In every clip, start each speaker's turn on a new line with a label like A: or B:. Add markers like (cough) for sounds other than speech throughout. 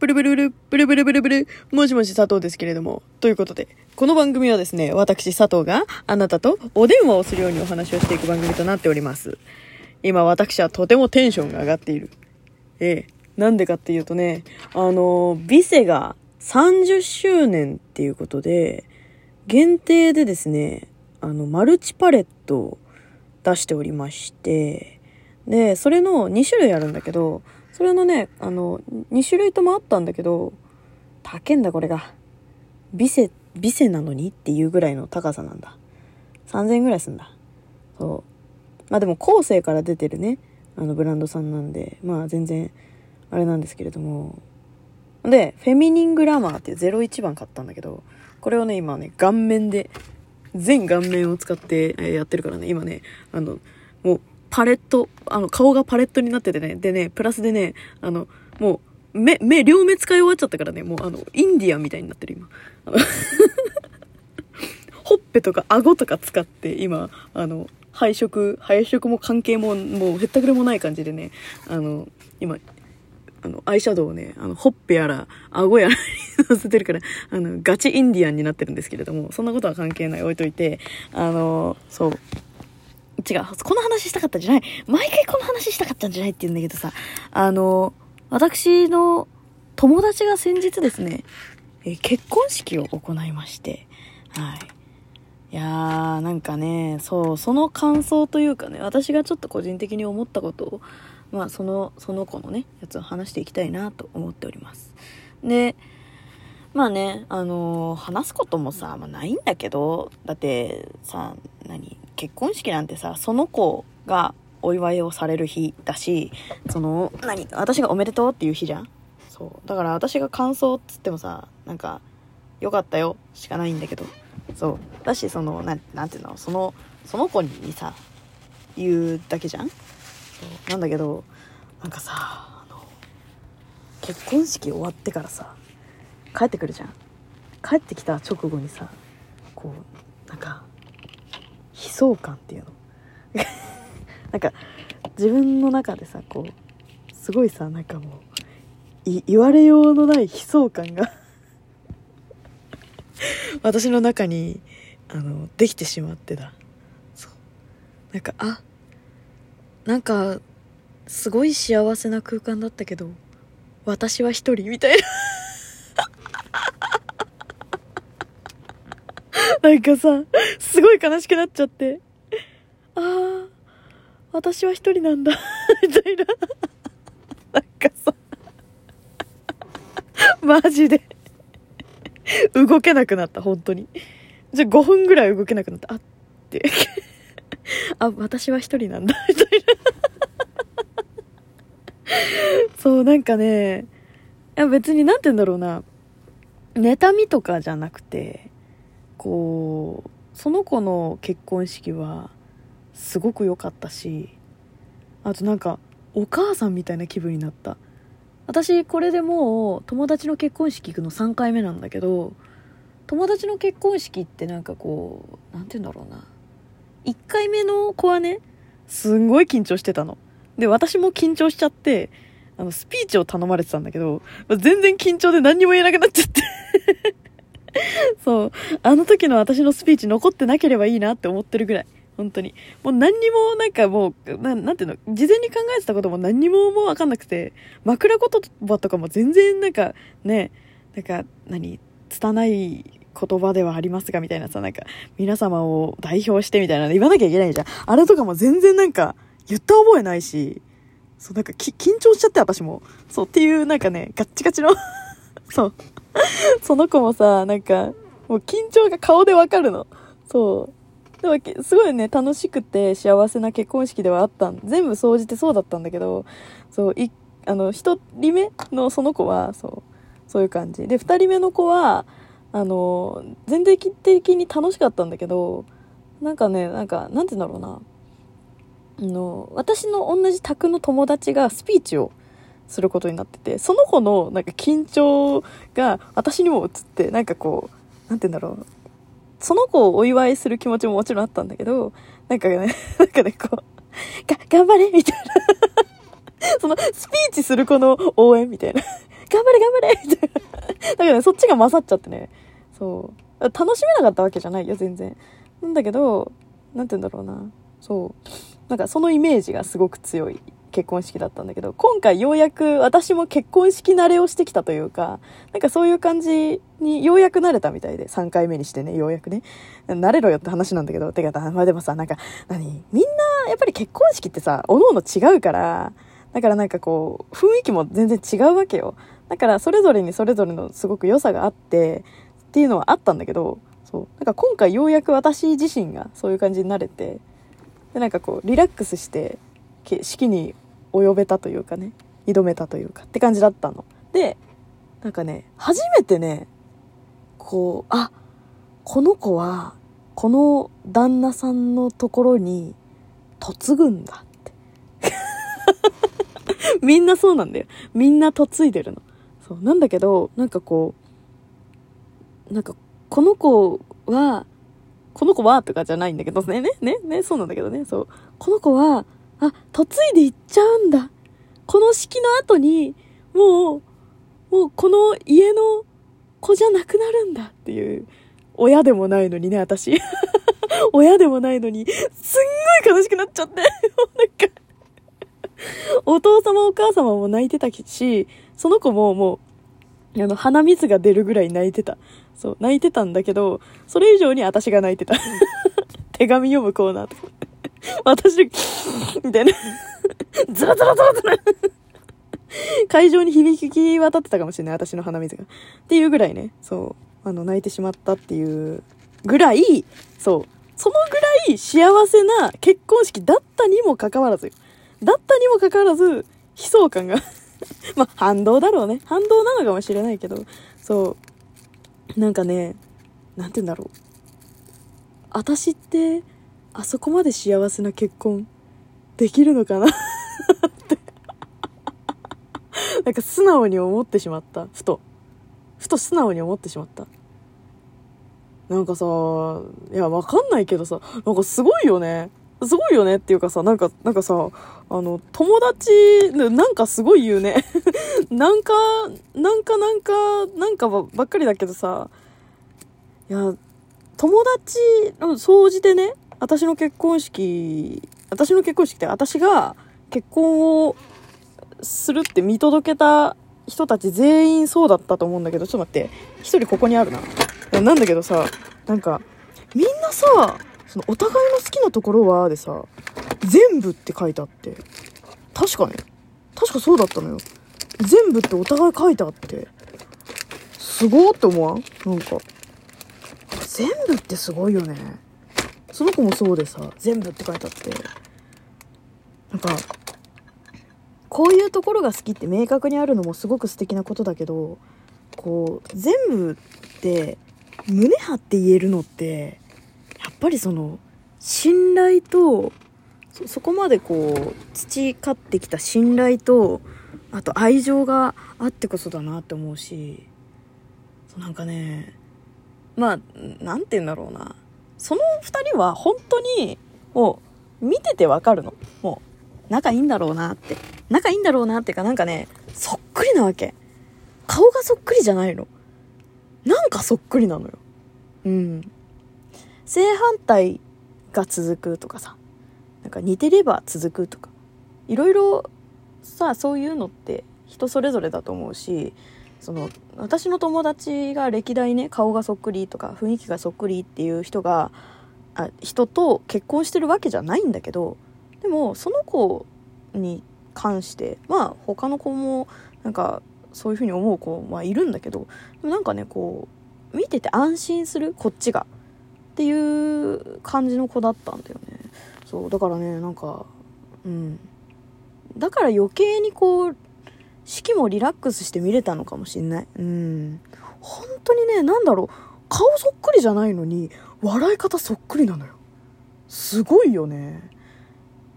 A: ブルブルブル、ブルブルブルブル、もしもし佐藤ですけれども。ということで、この番組はですね、私佐藤があなたとお電話をするようにお話をしていく番組となっております。今私はとてもテンションが上がっている。ええ。なんでかっていうとね、あの、ビセが30周年っていうことで、限定でですね、あの、マルチパレットを出しておりまして、で、それの2種類あるんだけど、それのね、あの、2種類ともあったんだけど、高えんだこれが。ビセ、ビセなのにっていうぐらいの高さなんだ。3000円ぐらいすんだ。そう。まあでも後世から出てるね、あのブランドさんなんで、まあ全然、あれなんですけれども。で、フェミニングラマーっていう01番買ったんだけど、これをね、今ね、顔面で、全顔面を使ってやってるからね、今ね、あの、もう、パレット、あの、顔がパレットになっててね、でね、プラスでね、あの、もう、目、目、両目使い終わっちゃったからね、もうあの、インディアンみたいになってる今。あの (laughs) ほっぺとか顎とか使って今、あの、配色、配色も関係も、もうへったくれもない感じでね、あの、今、あの、アイシャドウをね、あの、ほっぺやら、顎やらに乗せてるから、あの、ガチインディアンになってるんですけれども、そんなことは関係ない、置いといて、あの、そう。違う、この話したかったんじゃない。毎回この話したかったんじゃないって言うんだけどさ、あの、私の友達が先日ですね、え結婚式を行いまして、はい。いやー、なんかね、そう、その感想というかね、私がちょっと個人的に思ったことを、まあ、その、その子のね、やつを話していきたいなと思っております。で、まあね、あのー話すこともさ、まあ、ないんだけど、だってさ、何、結婚式なんてさ、その子がお祝いをされる日だし、その、何、私がおめでとうっていう日じゃんそう。だから私が感想っつってもさ、なんか、よかったよしかないんだけど、そう。だし、その、なん、なんていうの、その、その子にさ、言うだけじゃん？そう。なんだけど、なんかさ、あの、結婚式終わってからさ、帰ってくるじゃん帰ってきた直後にさこうなんか悲壮感っていうの。(laughs) なんか自分の中でさこうすごいさなんかもう言われようのない悲壮感が (laughs) 私の中にあのできてしまってだ。そう。なんかあなんかすごい幸せな空間だったけど私は一人みたいな。(laughs) なんかさ、すごい悲しくなっちゃって。ああ、私は一人なんだ。(laughs) みたいな。(laughs) なんかさ、マジで。動けなくなった、本当に。じゃあ5分ぐらい動けなくなった。あって。あ、私は一人なんだ。みたいな。そう、なんかね、いや別になんて言うんだろうな。妬みとかじゃなくて、こうその子の結婚式はすごく良かったしあとなんかお母さんみたいな気分になった。私これでもう友達の結婚式行くの3回目なんだけど友達の結婚式ってなんかこうなんて言うんだろうな。1回目の子はねすんごい緊張してたの。で私も緊張しちゃってあのスピーチを頼まれてたんだけど全然緊張で何にも言えなくなっちゃって。(laughs) そう。あの時の私のスピーチ残ってなければいいなって思ってるぐらい。本当に。もう何にもなんかもう、ななんていうの、事前に考えてたことも何にももうわかんなくて、枕言葉とかも全然なんかね、なんか何、拙い言葉ではありますがみたいなさ、なんか皆様を代表してみたいな言わなきゃいけないじゃん。あれとかも全然なんか言った覚えないし、そうなんかき緊張しちゃって私も。そうっていうなんかね、ガッチガチの、(laughs) そう。(laughs) その子もさ、なんか、もう緊張が顔でわかるの。そう。でも、すごいね、楽しくて幸せな結婚式ではあったん全部総じてそうだったんだけど、そう、い、あの、一人目のその子は、そう、そういう感じ。で、二人目の子は、あの、全体的に楽しかったんだけど、なんかね、なんか、なんて言うんだろうな。あの、私の同じ宅の友達がスピーチをすることになってて、その子のなんか緊張が私にも移って、なんかこう、なんて言うんだろう。その子をお祝いする気持ちももちろんあったんだけど、なんかね、(laughs) なんかね、こう、が、頑張れみたいな。(laughs) その、スピーチする子の応援みたいな。(laughs) 頑張れ頑張れみたいな。だからね、そっちが勝っちゃってね。そう。楽しめなかったわけじゃないよ、全然。なんだけど、なんて言うんだろうな。そう。なんかそのイメージがすごく強い結婚式だったんだけど、今回ようやく私も結婚式慣れをしてきたというか、なんかそういう感じにようやく慣れたみたいで、3回目にしてね、ようやくね。慣れろよって話なんだけど、てか、まあでもさ、なんか、何？みんな、やっぱり結婚式ってさ、おのおの違うから、だからなんかこう、雰囲気も全然違うわけよ。だからそれぞれにそれぞれのすごく良さがあって、っていうのはあったんだけど、そう。なんか今回ようやく私自身がそういう感じになれて、で、なんかこう、リラックスして、式に及べたというかね、挑めたというかって感じだったの。で、なんかね、初めてね、こう、あ、この子は、この旦那さんのところに嫁ぐんだって。(laughs) みんなそうなんだよ。みんな嫁いでるの。そう。なんだけど、なんかこう、なんか、この子は、この子はとかじゃないんだけどね、ね、ね、ね、そうなんだけどね、そう。この子は、あ、嫁いでいっちゃうんだ。この式の後に、もう、もうこの家の子じゃなくなるんだっていう、親でもないのにね、私。(laughs) 親でもないのに、すんごい悲しくなっちゃって。(laughs) なんかお父様お母様も泣いてたし、その子ももう、あの、鼻水が出るぐらい泣いてた。そう、泣いてたんだけど、それ以上に私が泣いてた。(laughs) 手紙読むコーナーとか。(laughs) 私、みたいな。(laughs) ズラズラズラズラ。会場に響き渡ってたかもしれない、私の鼻水が。っていうぐらいね、そう、あの、泣いてしまったっていうぐらい、そう、そのぐらい幸せな結婚式だったにもかかわらずよ。だったにもかかわらず、悲壮感が (laughs) まあ、反動だろうね。反動なのかもしれないけど、そう、なんかね、なんて言うんだろう。私って、あそこまで幸せな結婚できるのかな？っ (laughs) てなんか素直に思ってしまった。ふと。ふと素直に思ってしまった。なんかさいやわかんないけどさなんかすごいよね。すごいよねっていうかさ、なんか、なんかさ、あの、友達、なんかすごい言うね。(laughs) なんか、なんかなんか、なんかばっかりだけどさ、いや、友達の総じてね、私の結婚式、私の結婚式って私が結婚をするって見届けた人たち全員そうだったと思うんだけど、ちょっと待って、一人ここにあるな。なんだけどさ、なんか、みんなさ、そのお互いの好きなところはでさ、全部って書いてあって。確かね。確かそうだったのよ。全部ってお互い書いてあって。すごーって思わん？なんか。全部ってすごいよね。その子もそうでさ、全部って書いてあって、なんか、こういうところが好きって明確にあるのもすごく素敵なことだけど、こう、全部って胸張って言えるのって、やっぱりその、信頼と、そこまでこう、培ってきた信頼と、あと愛情があってこそだなって思うし、なんかね、まあ、なんて言うんだろうな。その2人は本当にもう見ててわかるの。もう仲いいんだろうなって。仲いいんだろうなっていうかなんかねそっくりなわけ。顔がそっくりじゃないの。なんかそっくりなのよ。うん。正反対が続くとかさ。なんか似てれば続くとか。いろいろさそういうのって人それぞれだと思うしその私の友達が歴代ね顔がそっくりとか雰囲気がそっくりっていう人があ人と結婚してるわけじゃないんだけどでもその子に関してまあ他の子もなんかそういうふうに思う子はいるんだけどでもなんかねこう見てて安心するこっちがっていう感じの子だったんだよね。そうだからねなんかうん。だから余計にこう式もリラックスして見れたのかもしんない。うん。本当にね、なんだろう、顔そっくりじゃないのに、笑い方そっくりなのよ。すごいよね。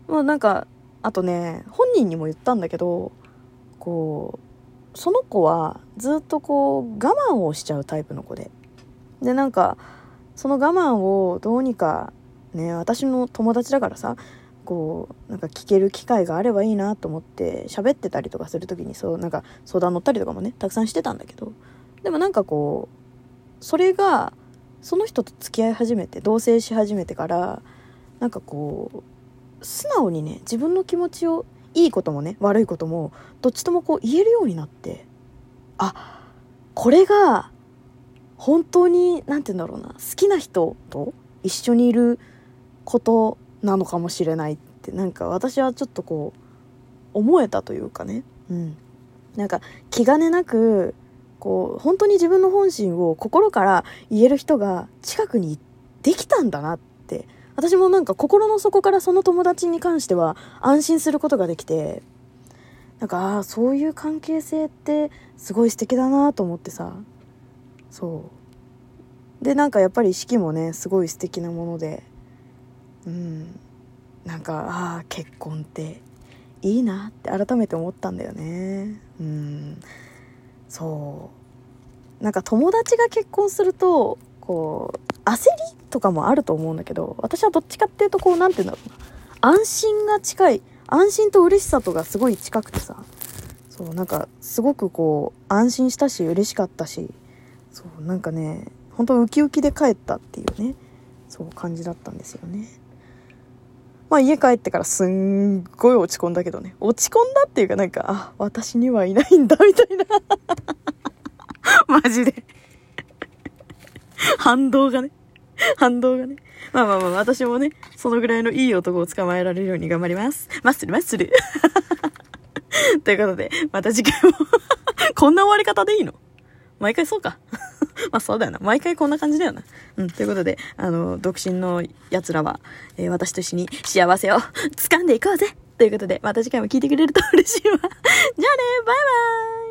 A: まあなんか、あとね、本人にも言ったんだけど、こう、その子はずっとこう、我慢をしちゃうタイプの子で。で、なんか、その我慢をどうにか、ね、私の友達だからさ、こうなんか聞ける機会があればいいなと思って喋ってたりとかする時にそうなんか相談乗ったりとかもねたくさんしてたんだけどでもなんかこうそれがその人と付き合い始めて同棲し始めてからなんかこう素直にね自分の気持ちをいいこともね悪いこともどっちともこう言えるようになってあこれが本当に何て言うんだろうな好きな人と一緒にいることなのかもしれないってなんか私はちょっとこう思えたというかね。うん。なんか気兼ねなくこう本当に自分の本心を心から言える人が近くにできたんだなって。私もなんか心の底からその友達に関しては安心することができて。なんかああそういう関係性ってすごい素敵だなと思ってさ。そう。でなんかやっぱり式もねすごい素敵なもので。うん。なんかああ結婚っていいなって改めて思ったんだよね。うん。そう。なんか友達が結婚するとこう焦りとかもあると思うんだけど私はどっちかっていうとこう何て言うんだろうな。安心が近い安心と嬉しさとがすごい近くてさ。そうなんかすごくこう安心したし嬉しかったしそうなんかね本当ウキウキで帰ったっていうねそう感じだったんですよね。まあ家帰ってからすんごい落ち込んだけどね落ち込んだっていうかなんかあ私にはいないんだみたいな (laughs) マジで反動がね反動がね。まあまあまあ、私もね、そのぐらいのいい男を捕まえられるように頑張ります。マッスルマッスル。ということで、また次回もこんな終わり方でいいの？毎回そうか。(laughs) まあそうだよな。毎回こんな感じだよな。うん。ということで、あの、独身の奴らは、えー、私と一緒に幸せを (laughs) 掴んでいこうぜということで、また次回も聞いてくれると嬉しいわ。(laughs) じゃあねバイバーイ